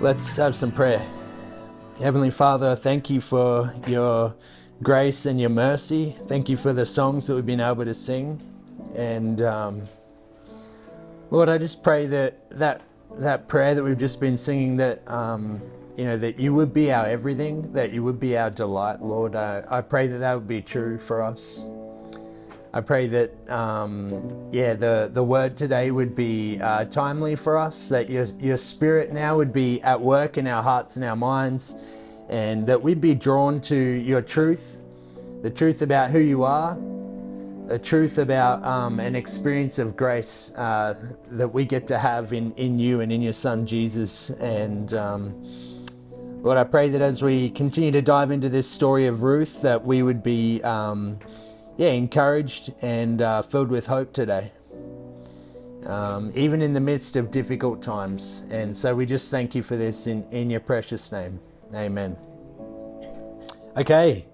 Let's have some prayer. Heavenly Father, thank you for your grace and your mercy. Thank you for the songs that we've been able to sing. And um, Lord, I just pray that that that prayer that we've just been singing, that um, you know, that you would be our everything, that you would be our delight, Lord. I, I pray that that would be true for us. I pray that, um, yeah, the, the word today would be uh, timely for us, that your, your spirit now would be at work in our hearts and our minds, and that we'd be drawn to your truth, the truth about who you are, the truth about um, an experience of grace uh, that we get to have in, in you and in your son Jesus. And um, Lord, I pray that as we continue to dive into this story of Ruth, that we would be. Yeah, encouraged and uh, filled with hope today, um, even in the midst of difficult times. And so we just thank you for this in, in your precious name. Amen. Okay,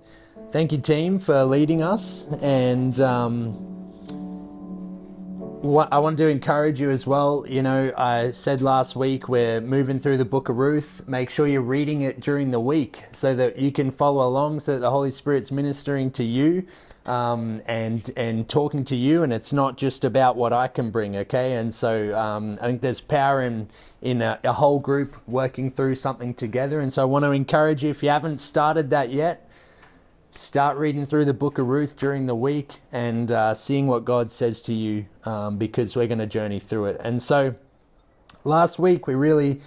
thank you, team, for leading us. And um, what I want to encourage you as well. You know, I said last week we're moving through the book of Ruth. Make sure you're reading it during the week so that you can follow along, so that the Holy Spirit's ministering to you um, and and talking to you, and it's not just about what I can bring, okay? And so um, I think there's power in in a, a, whole group working through something together. And so I want to encourage you if you haven't started that yet, start reading through the Book of Ruth during the week and uh, seeing what God says to you, um, because we're going to journey through it. And so last week we really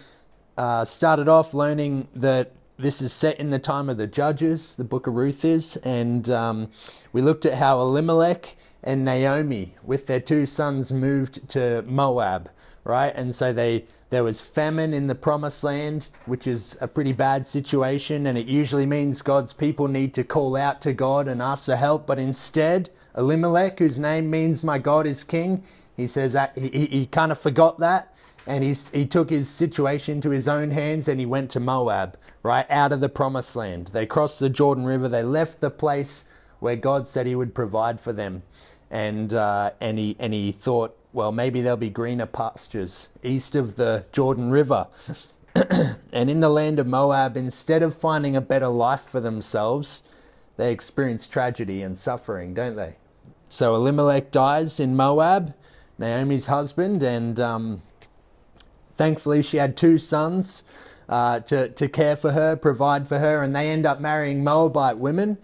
uh, started off learning that this is set in the time of the judges, the book of Ruth is, and um, we looked at how Elimelech and Naomi, with their two sons, moved to Moab, right? And so they there was famine in the promised land, which is a pretty bad situation, and it usually means God's people need to call out to God and ask for help. But instead, Elimelech, whose name means "My God is King," he says that he, he kind of forgot that and he's, he took his situation into his own hands and he went to Moab, right out of the promised land. They crossed the Jordan River, they left the place where God said he would provide for them. And, uh, and, he, and he thought, well, maybe there'll be greener pastures east of the Jordan River. and in the land of Moab, instead of finding a better life for themselves, they experience tragedy and suffering, don't they? So Elimelech dies in Moab, Naomi's husband, and um, Thankfully, she had two sons uh, to, to care for her, provide for her, and they end up marrying Moabite women.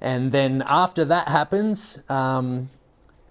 And then after that happens, um,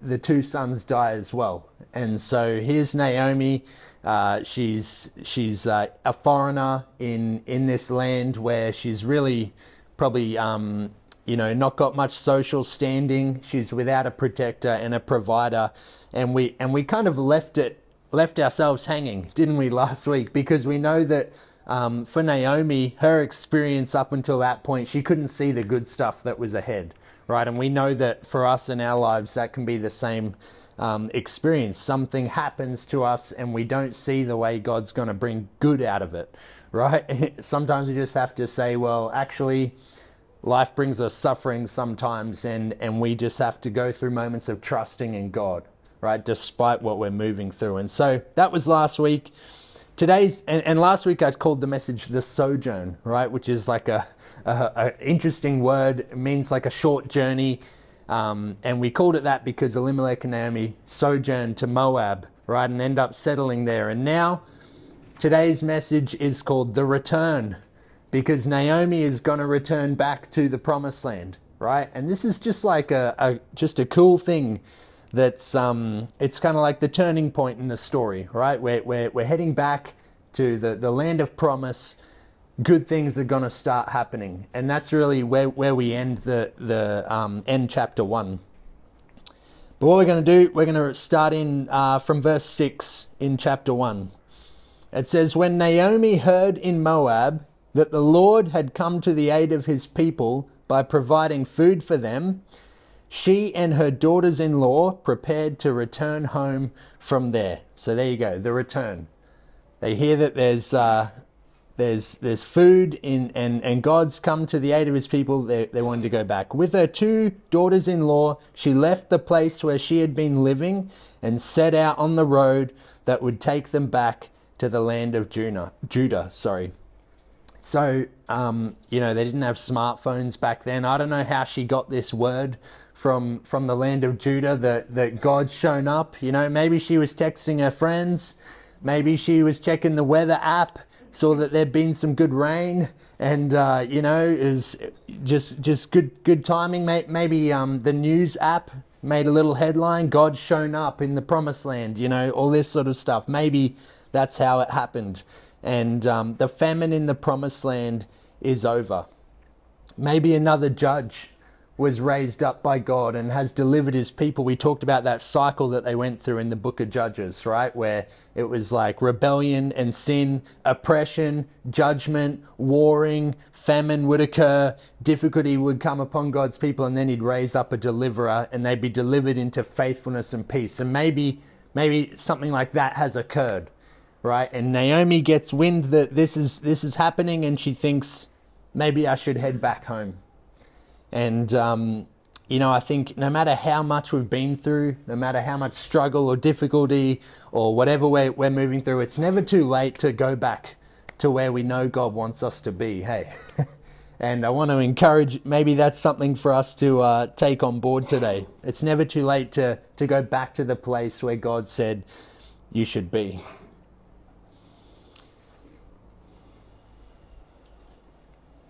the two sons die as well. And so here's Naomi. Uh, she's she's uh, a foreigner in in this land where she's really probably um, you know not got much social standing. She's without a protector and a provider, and we and we kind of left it left ourselves hanging, didn't we, last week? Because we know that um, for Naomi, her experience up until that point, she couldn't see the good stuff that was ahead, right? And we know that for us in our lives, that can be the same um, experience. Something happens to us and we don't see the way God's going to bring good out of it, right? sometimes we just have to say, well, actually, life brings us suffering sometimes, and, and we just have to go through moments of trusting in God, right? Despite what we're moving through. And so that was last week. Today's and, and last week I called the message the sojourn, right? Which is like a, a, a interesting word. It means like a short journey. Um, and we called it that because Elimelech and Naomi sojourned to Moab, right, and end up settling there. And now today's message is called the return because Naomi is going to return back to the promised land, right? And this is just like a, a just a cool thing that's um, it's kind of like the turning point in the story, right? We're, we're, we're heading back to the, the land of promise. Good things are going to start happening, and that's really where, where we end the the um, end chapter one. But what we're going to do, we're going to start in uh, from verse six in chapter one. It says, "When Naomi heard in Moab that the Lord had come to the aid of His people by providing food for them." She and her daughters in law prepared to return home from there. So there you go, the return. They hear that there's uh, there's there's food in and, and God's come to the aid of his people. They, they wanted to go back. With her two daughters in law, she left the place where she had been living and set out on the road that would take them back to the land of Judah. Judah, sorry. So, um, you know, they didn't have smartphones back then. I don't know how she got this word from from the land of Judah that that God's shown up. You know, maybe she was texting her friends, maybe she was checking the weather app, saw that there'd been some good rain, and uh, you know, is just just good good timing. Maybe um, the news app made a little headline: God's shown up in the Promised Land. You know, all this sort of stuff. Maybe that's how it happened and um, the famine in the promised land is over. Maybe another judge was raised up by God and has delivered his people. We talked about that cycle that they went through in the book of Judges, right? Where it was like rebellion and sin, oppression, judgment, warring, famine would occur, difficulty would come upon God's people, and then he'd raise up a deliverer and they'd be delivered into faithfulness and peace. And maybe, maybe something like that has occurred right? And Naomi gets wind that this is this is happening, and she thinks maybe I should head back home. And um, you know, I think no matter how much we've been through, no matter how much struggle or difficulty or whatever we're, we're moving through, it's never too late to go back to where we know God wants us to be. Hey. and I want to encourage maybe that's something for us to uh, take on board today. It's never too late to, to go back to the place where God said you should be.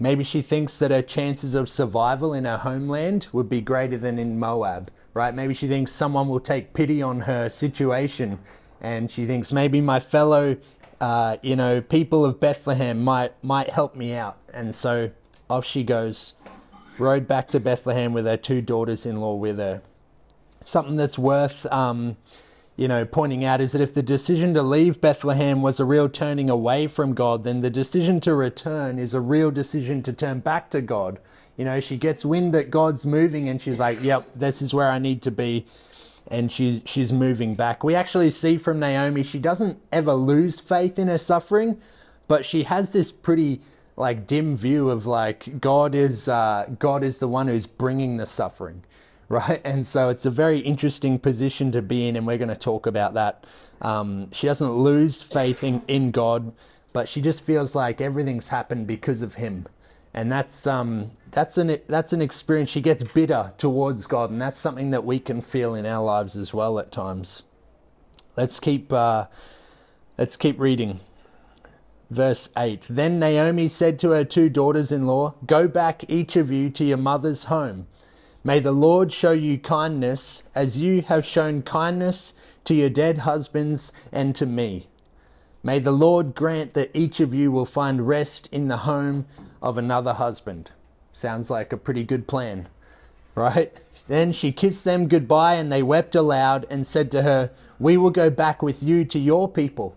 Maybe she thinks that her chances of survival in her homeland would be greater than in Moab, right? Maybe she thinks someone will take pity on her situation, and she thinks maybe my fellow, uh, you know, people of Bethlehem might might help me out, and so off she goes, rode back to Bethlehem with her two daughters-in-law with her. Something that's worth. Um, you know, pointing out is that if the decision to leave Bethlehem was a real turning away from God, then the decision to return is a real decision to turn back to God. You know, she gets wind that God's moving and she's like, yep, this is where I need to be. And she, she's moving back. We actually see from Naomi, she doesn't ever lose faith in her suffering, but she has this pretty like dim view of like God is uh, God is the one who's bringing the suffering right? And so it's a very interesting position to be in, and we're going to talk about that. Um, she doesn't lose faith in, in God, but she just feels like everything's happened because of Him, and that's um, that's an that's an experience. She gets bitter towards God, and that's something that we can feel in our lives as well at times. Let's keep uh, let's keep reading. Verse 8 Then Naomi said to her two daughters in law, Go back, each of you, to your mother's home. May the Lord show you kindness as you have shown kindness to your dead husbands and to me. May the Lord grant that each of you will find rest in the home of another husband. Sounds like a pretty good plan, right? Then she kissed them goodbye and they wept aloud and said to her, We will go back with you to your people.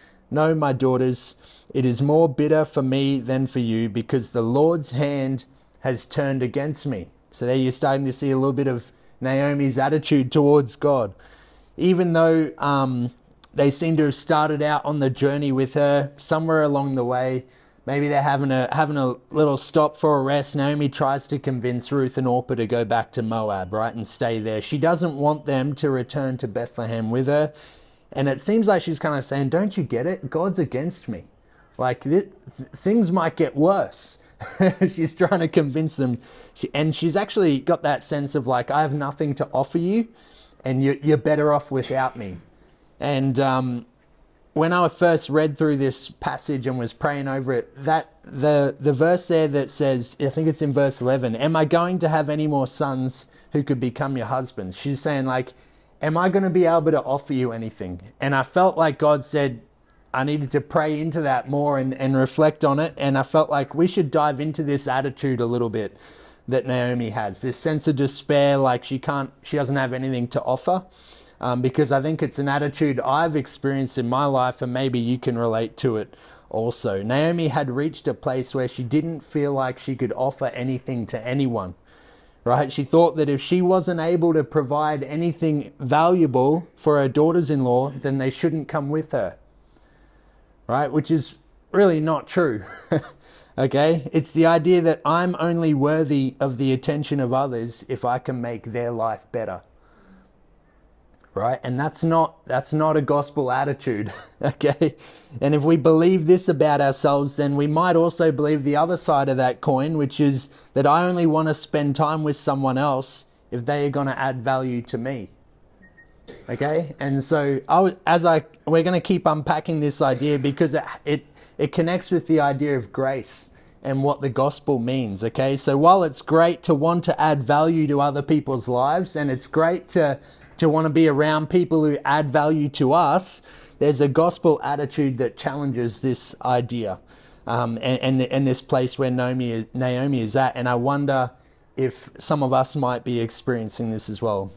No, my daughters, it is more bitter for me than for you because the Lord's hand has turned against me. So there you're starting to see a little bit of Naomi's attitude towards God. Even though um, they seem to have started out on the journey with her, somewhere along the way, maybe they're having a having a little stop for a rest. Naomi tries to convince Ruth and Orpah to go back to Moab, right, and stay there. She doesn't want them to return to Bethlehem with her, and it seems like she's kind of saying, "Don't you get it? God's against me. Like th- things might get worse." she's trying to convince them, and she's actually got that sense of like, I have nothing to offer you, and you, are better off without me. And um, when I first read through this passage and was praying over it, that the the verse there that says, I think it's in verse eleven, "Am I going to have any more sons who could become your husbands?" She's saying like, "Am I going to be able to offer you anything?" And I felt like God said, I needed to pray into that more and, and reflect on it. And I felt like we should dive into this attitude a little bit that Naomi has this sense of despair, like she can't, she doesn't have anything to offer. Um, because I think it's an attitude I've experienced in my life, and maybe you can relate to it also. Naomi had reached a place where she didn't feel like she could offer anything to anyone. Right? She thought that if she wasn't able to provide anything valuable for her daughters in law, then they shouldn't come with her. Right? Which is really not true. okay? It's the idea that I'm only worthy of the attention of others if I can make their life better right? And that's not that's not a gospel attitude okay? And if we believe this about ourselves then we might also believe the other side of that coin which is that i only want to spend time with someone else if they are going to add value to me okay? And so I, as i we're going to keep unpacking this idea because it, it it connects with the idea of grace and what the gospel means okay? So while it's great to want to add value to other people's lives and it's great to to want to be around people who add value to us, there's a gospel attitude that challenges this idea um, and, and, and, this place where Naomi, Naomi is at. And I wonder if some of us might be experiencing this as well.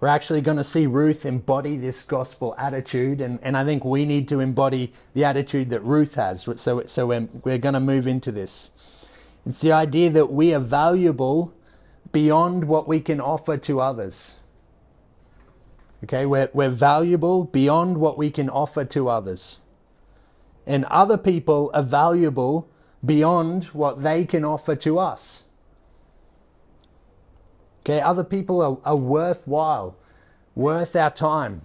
We're actually going to see Ruth embody this gospel attitude, and, and I think we need to embody the attitude that Ruth has. So, so we're, we're going to move into this. It's the idea that we are valuable beyond what we can offer to others. Okay, we're, we're valuable beyond what we can offer to others. And other people are valuable beyond what they can offer to us. Okay, other people are, are worthwhile, worth our time,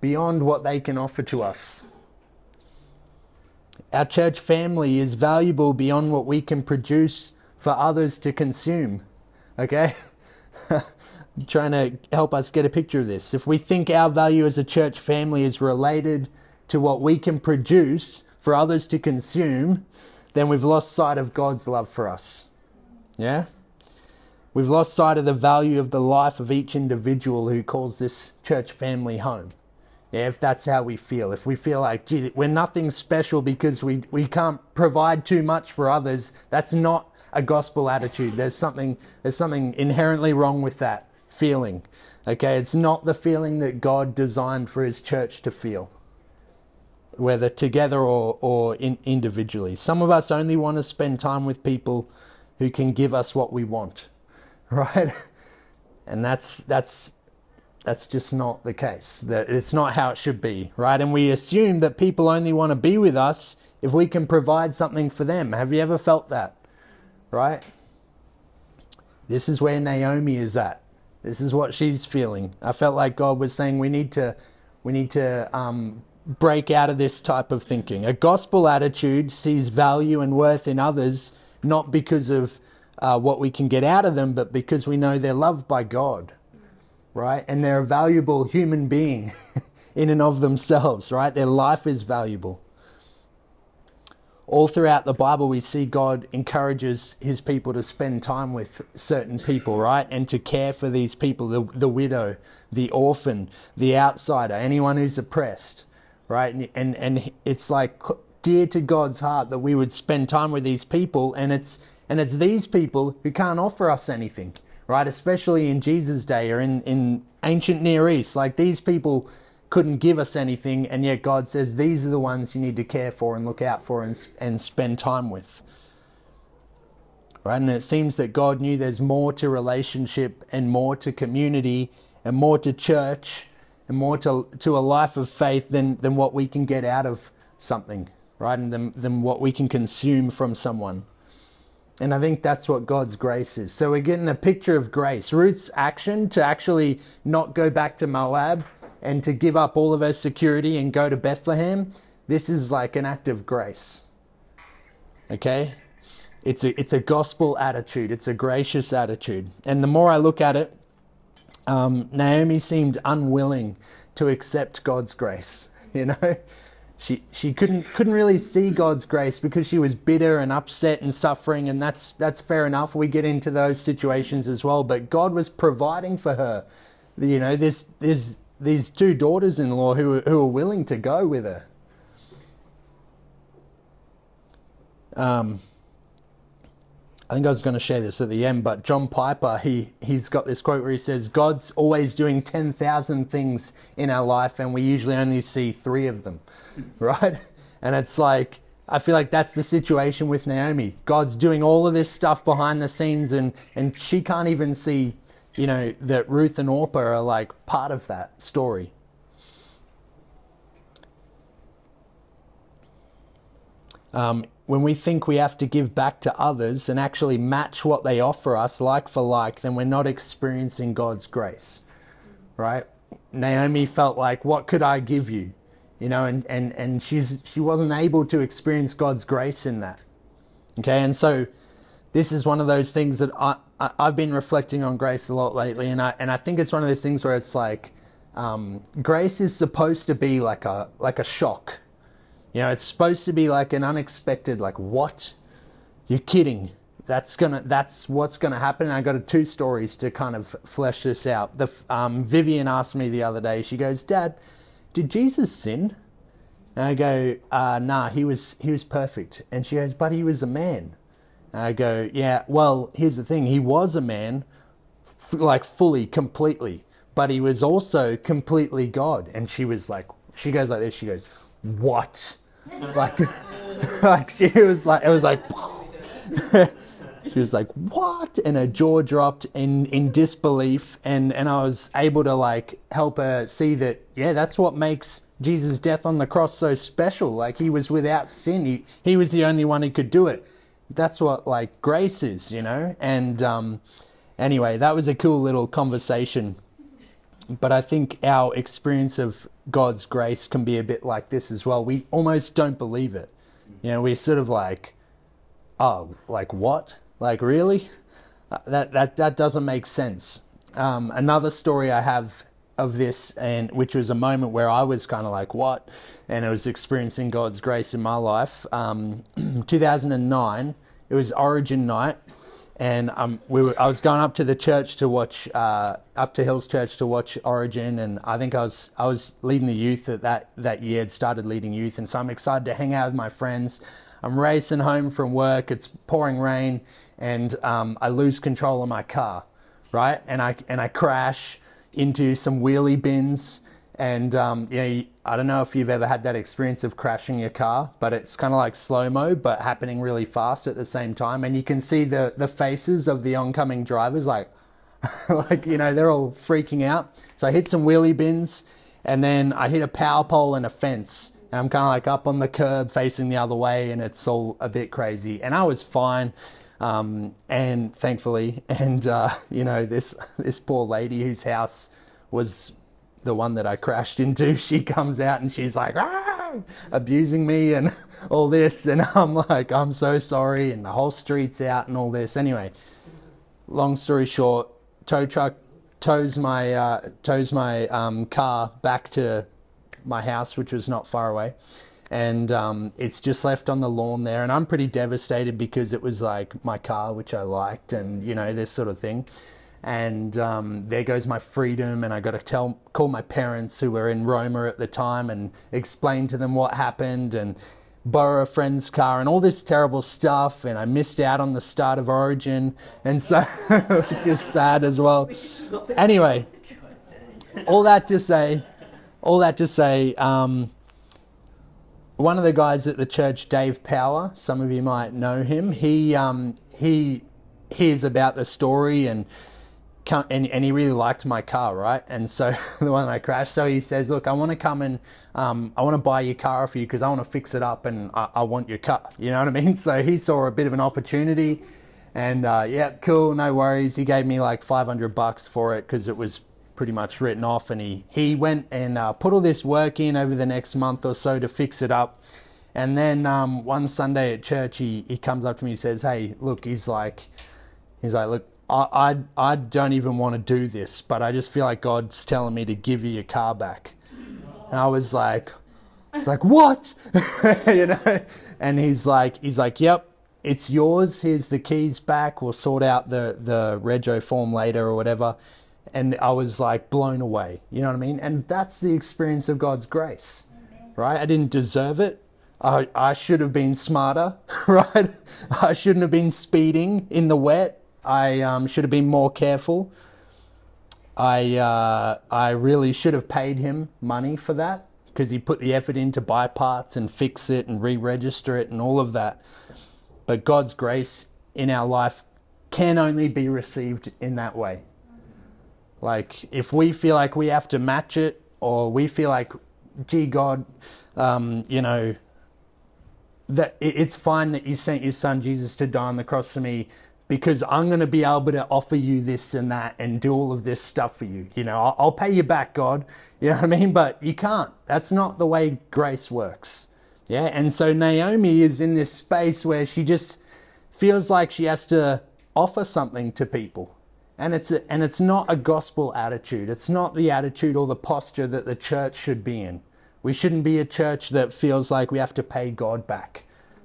beyond what they can offer to us. Our church family is valuable beyond what we can produce for others to consume. Okay? trying to help us get a picture of this. If we think our value as a church family is related to what we can produce for others to consume, then we've lost sight of God's love for us. Yeah? We've lost sight of the value of the life of each individual who calls this church family home. Yeah, if that's how we feel, if we feel like, gee, we're nothing special because we, we can't provide too much for others, that's not a gospel attitude. There's something, there's something inherently wrong with that feeling. Okay, it's not the feeling that God designed for His church to feel, whether together or, or in, individually. Some of us only want to spend time with people who can give us what we want, right? And that's that's that's just not the case. That it's not how it should be, right? And we assume that people only want to be with us if we can provide something for them. Have you ever felt that? Right? This is where Naomi is at. This is what she's feeling. I felt like God was saying we need to, we need to um, break out of this type of thinking. A gospel attitude sees value and worth in others not because of uh, what we can get out of them, but because we know they're loved by God, right? And they're a valuable human being in and of themselves, right? Their life is valuable all throughout the Bible, we see God encourages his people to spend time with certain people, right? And to care for these people the, the widow, the orphan, the outsider, anyone who's oppressed, right? And, and, and it's like dear to God's heart that we would spend time with these people, and it's, and it's these people who can't offer us anything, right? Especially in Jesus' day or in, in ancient Near East. Like these people couldn't give us anything, and yet God says these are the ones you need to care for and look out for and, and spend time with. Right? And it seems that God knew there's more to relationship and more to community and more to church and more to, to a life of faith than, than what we can get out of something, right? And than, than what we can consume from someone. And I think that's what God's grace is. So we're getting a picture of grace. Ruth's action to actually not go back to Moab and to give up all of her security and go to Bethlehem, this is like an act of grace. Okay? It's a, it's a gospel attitude, it's a gracious attitude. And the more I look at it, um, Naomi seemed unwilling to accept God's grace. You know, she she couldn't couldn't really see God's grace because she was bitter and upset and suffering, and that's that's fair enough. We get into those situations as well, but God was providing for her. You know, this there's these two daughters-in-law who who are willing to go with her. Um, I think I was going to share this at the end, but John Piper he he's got this quote where he says, "God's always doing ten thousand things in our life, and we usually only see three of them." Right? And it's like, I feel like that's the situation with Naomi. God's doing all of this stuff behind the scenes, and, and she can't even see, you know, that Ruth and Orpah are like part of that story. Um, when we think we have to give back to others and actually match what they offer us like for like, then we're not experiencing God's grace, right? Naomi felt like, what could I give you? You know, and, and, and she's, she wasn't able to experience God's grace in that. Okay, and so this is one of those things that I, I, have been reflecting on grace a lot lately, and I, and I think it's one of those things where it's like, um, grace is supposed to be like a, like a shock you know, it's supposed to be like an unexpected, like, what? You're kidding. That's gonna. That's what's gonna happen. And I got two stories to kind of flesh this out. The um, Vivian asked me the other day. She goes, "Dad, did Jesus sin?" And I go, uh, "Nah, he was he was perfect." And she goes, "But he was a man." And I go, "Yeah, well, here's the thing. He was a man, f- like fully, completely, but he was also completely God." And she was like, she goes like this. She goes, "What?" like, like she was like, it was like, she was like, what? And her jaw dropped in, in disbelief. And, and I was able to like help her see that, yeah, that's what makes Jesus' death on the cross so special. Like he was without sin. He, he was the only one who could do it. That's what like grace is, you know? And, um, anyway, that was a cool little conversation. But I think our experience of God's grace can be a bit like this as well. We almost don't believe it. You know, we're sort of like, oh, like what? Like really? Uh, that that that doesn't make sense. Um, another story I have of this, and which was a moment where I was kind of like, what? And I was experiencing God's grace in my life. Um, 2009, it was Origin night and um, we were, I was going up to the church to watch uh, up to Hills Church to watch Origin, and I think I was I was leading the youth at that that year. Had started leading youth, and so I'm excited to hang out with my friends. I'm racing home from work. It's pouring rain, and um, I lose control of my car, right? And I and I crash into some wheelie bins and um, I don't know if you've ever had that experience of crashing your car, but it's kind of like slow mo, but happening really fast at the same time. And you can see the the faces of the oncoming drivers, like like you know, they're all freaking out. So I hit some wheelie bins, and then I hit a power pole and a fence. And I'm kind of like up on the curb facing the other way, and it's all a bit crazy. And I was fine. Um, and thankfully, and uh, you know, this this poor lady whose house was the one that I crashed into, she comes out and she's like, ah, abusing me and all this. And I'm like, I'm so sorry. And the whole street's out and all this. Anyway, long story short, tow truck tows my, uh, tows my um, car back to my house, which was not far away. And um, it's just left on the lawn there. And I'm pretty devastated because it was like my car, which I liked, and, you know, this sort of thing and um, there goes my freedom and i got to tell call my parents who were in roma at the time and explain to them what happened and borrow a friend's car and all this terrible stuff and i missed out on the start of origin. And so which is sad as well. Anyway all that to say all that to say um, one of the guys at the church dave power some of you might know him he um, he hears about the story and and, and he really liked my car, right? And so the one I crashed. So he says, "Look, I want to come and um, I want to buy your car for you because I want to fix it up and I, I, want your car." You know what I mean? So he saw a bit of an opportunity, and uh, yeah, cool, no worries. He gave me like 500 bucks for it because it was pretty much written off, and he he went and uh, put all this work in over the next month or so to fix it up. And then um, one Sunday at church, he, he comes up to me and says, "Hey, look," he's like, he's like, "Look, I, I, don't even want to do this, but I just feel like God's telling me to give you your car back. And I was like, it's like, what? you know? And he's like, he's like, yep, it's yours. Here's the keys back. We'll sort out the, the rego form later or whatever. And I was like blown away. You know what I mean? And that's the experience of God's grace, right? I didn't deserve it. I, I should have been smarter, right? I shouldn't have been speeding in the wet. I um, should have been more careful. I uh, I really should have paid him money for that, because he put the effort in to buy parts and fix it and re register it and all of that. But God's grace in our life can only be received in that way. Like, if we feel like we have to match it, or we feel like, gee, God, um, you know, that it's fine that you sent your son Jesus to die on the cross for me because I'm going to be able to offer you this and that and do all of this stuff for you. You know, I'll, I'll pay you back, God. You know what I mean? But you can't. That's not the way grace works. Yeah. And so Naomi is in this space where she just feels like she has to offer something to people. And it's, a, and it's not a gospel attitude. It's not the attitude or the posture that the church should be in. We shouldn't be a church that feels like we have to pay God back.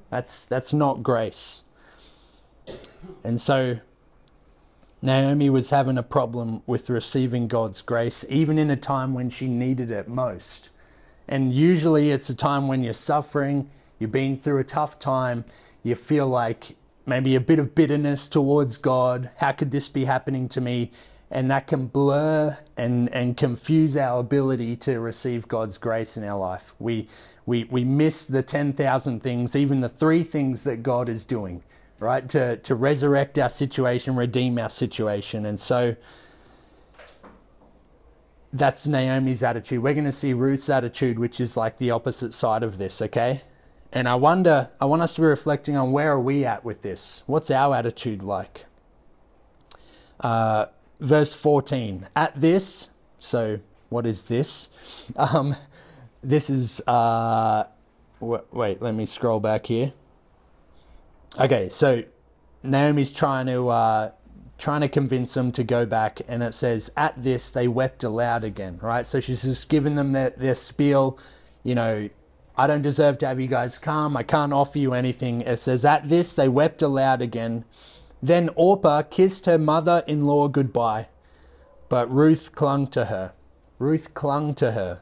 That's, that's not grace. And so Naomi was having a problem with receiving God's grace, even in a time when she needed it most. And usually it's a time when you're suffering, you've been through a tough time, you feel like maybe a bit of bitterness towards God. How could this be happening to me? And that can blur and, and confuse our ability to receive God's grace in our life. We, we, we miss the 10,000 things, even the three things that God is doing, right? To, to resurrect our situation, redeem our situation. And so that's Naomi's attitude. We're going to see Ruth's attitude, which is like the opposite side of this, okay? And I wonder, I want us to be reflecting on where are we at with this? What's our attitude like? Uh, verse 14. At this, so what is this? Um, this is, uh, w- wait, let me scroll back here. Okay, so Naomi's trying to, uh, trying to convince them to go back, and it says, At this, they wept aloud again, right? So she's just giving them their, their spiel, you know, I don't deserve to have you guys come. I can't offer you anything. It says, At this, they wept aloud again. Then Orpah kissed her mother in law goodbye, but Ruth clung to her. Ruth clung to her.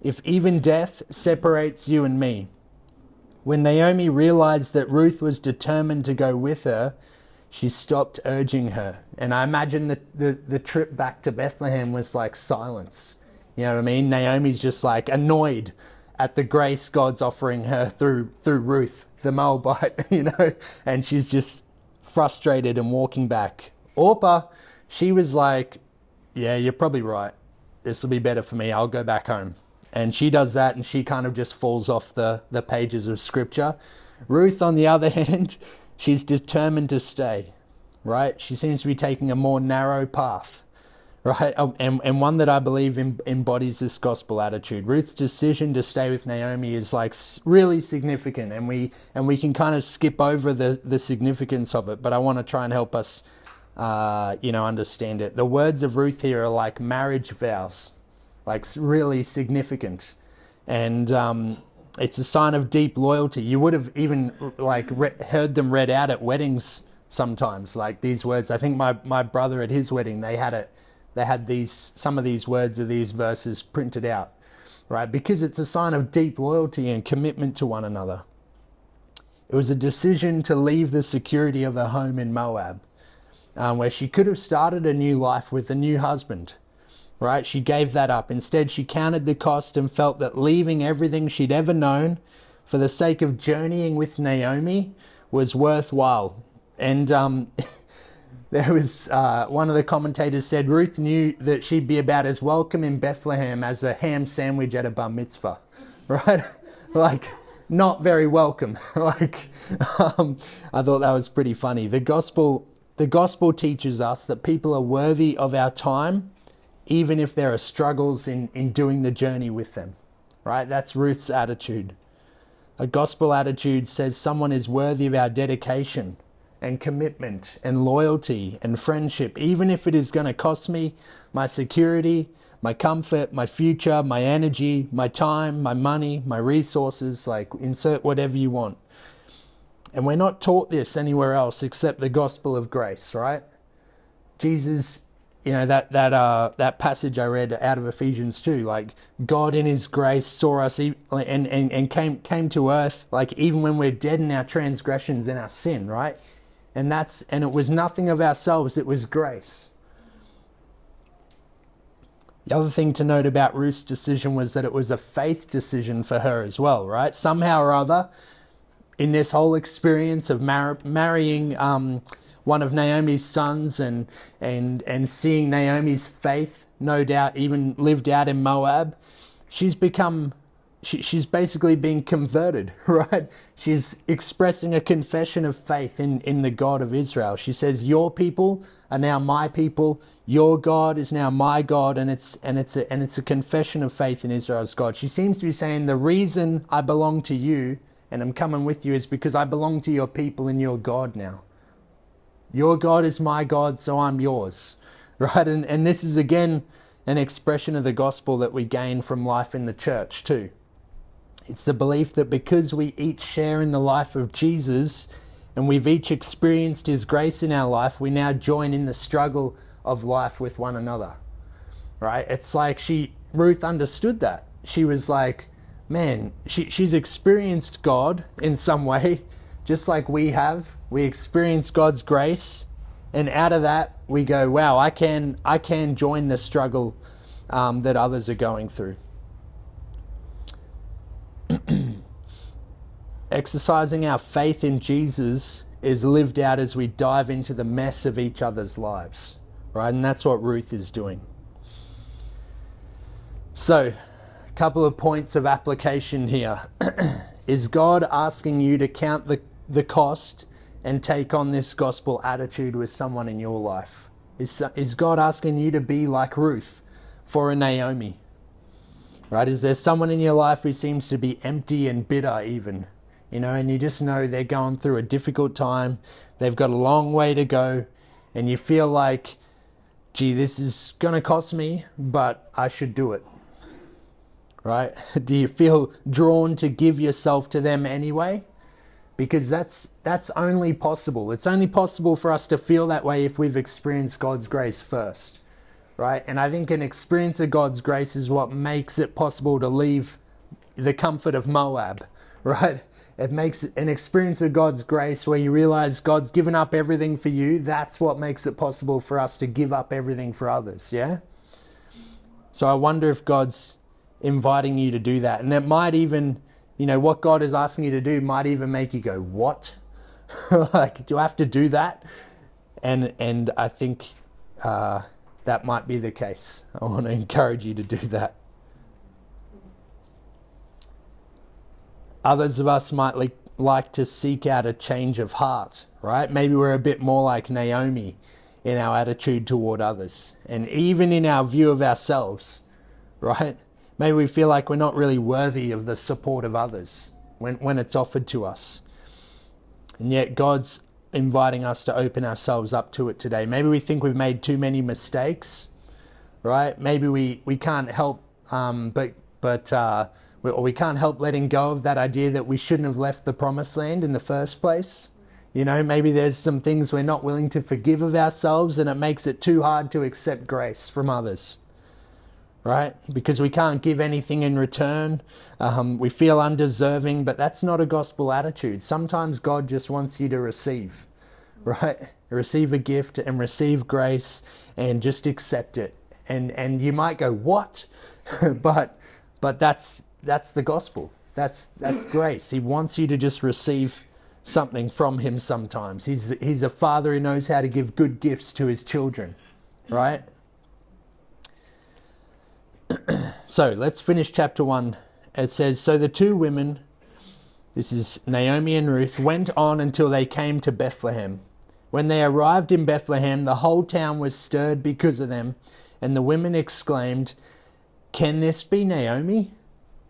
if even death separates you and me. When Naomi realized that Ruth was determined to go with her, she stopped urging her. And I imagine the, the, the trip back to Bethlehem was like silence. You know what I mean? Naomi's just like annoyed at the grace God's offering her through through Ruth the Moabite, you know, and she's just frustrated and walking back. Orpah, she was like, "Yeah, you're probably right. This will be better for me. I'll go back home." And she does that, and she kind of just falls off the the pages of scripture. Ruth, on the other hand, she's determined to stay. Right? She seems to be taking a more narrow path right? Um, and, and one that I believe embodies this gospel attitude. Ruth's decision to stay with Naomi is like really significant, and we and we can kind of skip over the the significance of it. But I want to try and help us, uh, you know, understand it. The words of Ruth here are like marriage vows, like really significant, and. Um, it's a sign of deep loyalty. You would have even like re- heard them read out at weddings sometimes, like these words. I think my, my brother at his wedding, they had it they had these some of these words of these verses printed out, right? Because it's a sign of deep loyalty and commitment to one another. It was a decision to leave the security of her home in Moab, um, where she could have started a new life with a new husband, right? She gave that up. Instead, she counted the cost and felt that leaving everything she'd ever known for the sake of journeying with Naomi was worthwhile. And um, there was uh, one of the commentators said Ruth knew that she'd be about as welcome in Bethlehem as a ham sandwich at a bar mitzvah, right? like, not very welcome. like, um, I thought that was pretty funny. The gospel, the gospel teaches us that people are worthy of our time, even if there are struggles in, in doing the journey with them, right? That's Ruth's attitude. A gospel attitude says someone is worthy of our dedication and commitment and loyalty and friendship, even if it is going to cost me my security, my comfort, my future, my energy, my time, my money, my resources, like insert whatever you want. And we're not taught this anywhere else except the gospel of grace, right? Jesus, you know, that that uh that passage I read out of Ephesians 2, like God in his grace saw us and and and came came to earth like even when we're dead in our transgressions and our sin, right? And that's and it was nothing of ourselves, it was grace. The other thing to note about Ruth's decision was that it was a faith decision for her as well, right? Somehow or other, in this whole experience of mar- marrying um, one of Naomi's sons and and and seeing Naomi's faith, no doubt, even lived out in Moab, she's become she, she's basically being converted, right? She's expressing a confession of faith in, in the God of Israel. She says, Your people are now my people, your God is now my God, and it's and it's a and it's a confession of faith in Israel's God. She seems to be saying the reason I belong to you and I'm coming with you is because I belong to your people and your God now. Your God is my God, so I'm yours. Right? And, and this is again an expression of the gospel that we gain from life in the church, too. It's the belief that because we each share in the life of Jesus and we've each experienced his grace in our life, we now join in the struggle of life with one another. Right? It's like she, Ruth understood that. She was like, man, she, she's experienced God in some way, just like we have. We experience God's grace, and out of that, we go, wow, I can, I can join the struggle um, that others are going through. Exercising our faith in Jesus is lived out as we dive into the mess of each other's lives, right? And that's what Ruth is doing. So, a couple of points of application here. is God asking you to count the, the cost and take on this gospel attitude with someone in your life? Is, is God asking you to be like Ruth for a Naomi? Right? Is there someone in your life who seems to be empty and bitter, even? You know, and you just know they're going through a difficult time, they've got a long way to go, and you feel like, gee, this is going to cost me, but I should do it right? Do you feel drawn to give yourself to them anyway? Because that's that's only possible. It's only possible for us to feel that way if we've experienced God's grace first. Right? And I think an experience of God's grace is what makes it possible to leave the comfort of Moab, right? It makes an experience of God's grace where you realize God's given up everything for you. That's what makes it possible for us to give up everything for others, yeah? So I wonder if God's inviting you to do that. And it might even, you know, what God is asking you to do might even make you go, What? like, do I have to do that? And and I think uh, that might be the case. I want to encourage you to do that. Others of us might like, like to seek out a change of heart, right? Maybe we're a bit more like Naomi in our attitude toward others and even in our view of ourselves, right? Maybe we feel like we're not really worthy of the support of others when, when it's offered to us. And yet God's inviting us to open ourselves up to it today. Maybe we think we've made too many mistakes, right? Maybe we, we can't help, um, but, but uh, we, or we can't help letting go of that idea that we shouldn't have left the promised land in the first place. You know, maybe there's some things we're not willing to forgive of ourselves and it makes it too hard to accept grace from others right? Because we can't give anything in return. Um, we feel undeserving, but that's not a gospel attitude. Sometimes God just wants you to receive, right? Receive a gift and receive grace and just accept it. And and you might go, "What?" but but that's that's the gospel. That's that's grace. He wants you to just receive something from him sometimes. He's he's a father who knows how to give good gifts to his children, right? so let's finish chapter 1. It says So the two women, this is Naomi and Ruth, went on until they came to Bethlehem. When they arrived in Bethlehem, the whole town was stirred because of them, and the women exclaimed, Can this be Naomi?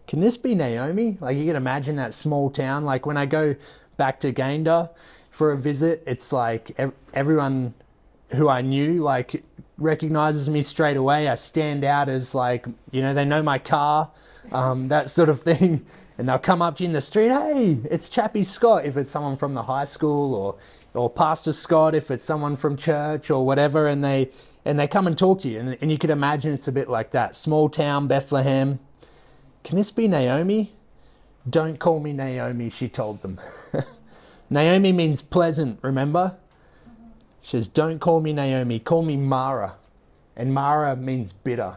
Can this be Naomi? Like you can imagine that small town. Like when I go back to Gayndah for a visit, it's like everyone who I knew, like recognizes me straight away. I stand out as like, you know, they know my car, um, that sort of thing. And they'll come up to you in the street, hey, it's Chappie Scott, if it's someone from the high school, or or Pastor Scott, if it's someone from church or whatever, and they and they come and talk to you. And, and you could imagine it's a bit like that. Small town Bethlehem. Can this be Naomi? Don't call me Naomi, she told them. Naomi means pleasant, remember? She says, Don't call me Naomi, call me Mara. And Mara means bitter.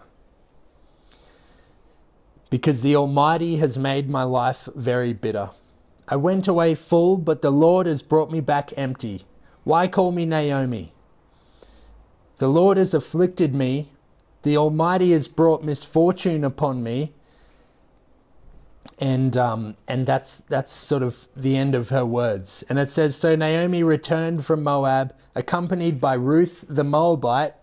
Because the Almighty has made my life very bitter. I went away full, but the Lord has brought me back empty. Why call me Naomi? The Lord has afflicted me. The Almighty has brought misfortune upon me. And um, and that's that's sort of the end of her words. And it says, so Naomi returned from Moab, accompanied by Ruth the Moabite,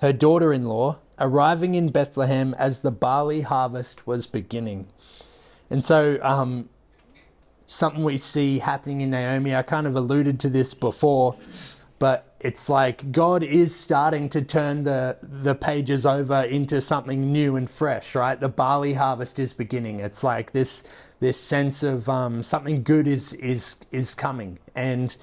her daughter-in-law, arriving in Bethlehem as the barley harvest was beginning. And so um, something we see happening in Naomi. I kind of alluded to this before, but it's like God is starting to turn the the pages over into something new and fresh, right? The barley harvest is beginning. It's like this this sense of um, something good is is is coming, and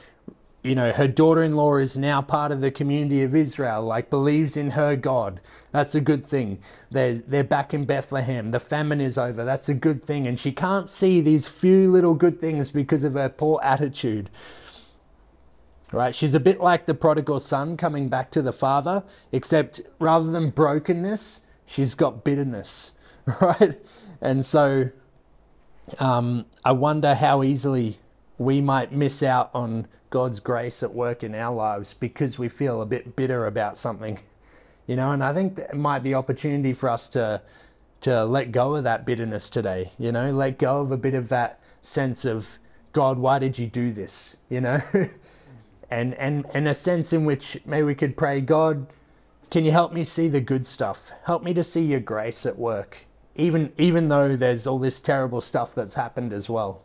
you know her daughter-in-law is now part of the community of Israel, like believes in her God. That's a good thing. They're they're back in Bethlehem. The famine is over. That's a good thing, and she can't see these few little good things because of her poor attitude. Right? She's a bit like the prodigal son coming back to the father, except rather than brokenness, she's got bitterness. Right? And so um, I wonder how easily we might miss out on God's grace at work in our lives because we feel a bit bitter about something. You know, and I think there might be opportunity for us to to let go of that bitterness today, you know, let go of a bit of that sense of God, why did you do this? You know? And and and a sense in which maybe we could pray, God, can you help me see the good stuff? Help me to see your grace at work, even even though there's all this terrible stuff that's happened as well.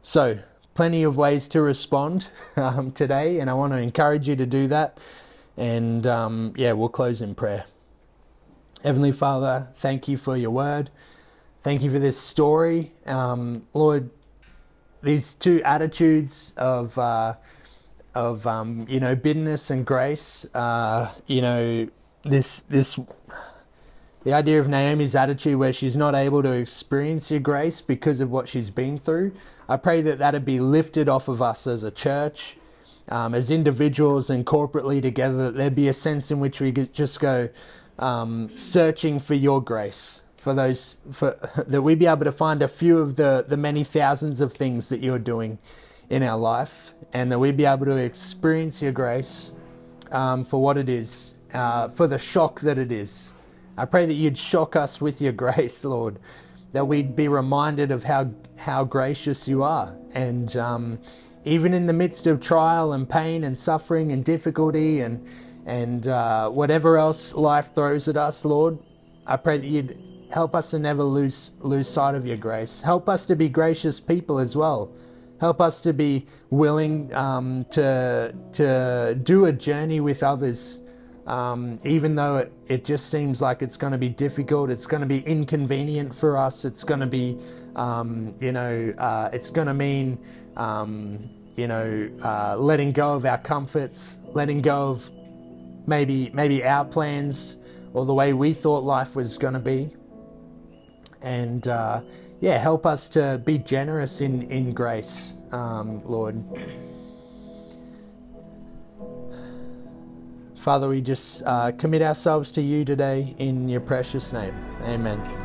So, plenty of ways to respond um, today, and I want to encourage you to do that. And um, yeah, we'll close in prayer. Heavenly Father, thank you for your word. Thank you for this story. Um, Lord, these two attitudes of uh, of um, you know bitterness and grace. Uh, you know this this the idea of Naomi's attitude where she's not able to experience your grace because of what she's been through. I pray that that'd be lifted off of us as a church, um, as individuals and corporately together. That there'd be a sense in which we could just go um, searching for your grace. For those, for that we'd be able to find a few of the the many thousands of things that you're doing in our life, and that we'd be able to experience your grace um, for what it is, uh, for the shock that it is. I pray that you'd shock us with your grace, Lord, that we'd be reminded of how how gracious you are, and um, even in the midst of trial and pain and suffering and difficulty and and uh, whatever else life throws at us, Lord, I pray that you'd help us to never lose lose sight of your grace. Help us to be gracious people as well. Help us to be willing um, to to do a journey with others, um, even though it, it just seems like it's going to be difficult. It's going to be inconvenient for us. It's going to be, um, you know, uh, it's going to mean, um, you know, uh, letting go of our comforts, letting go of maybe maybe our plans or the way we thought life was going to be and uh, yeah, help us to be generous in in grace, um, Lord. Father, we just uh, commit ourselves to you today in your precious name. Amen.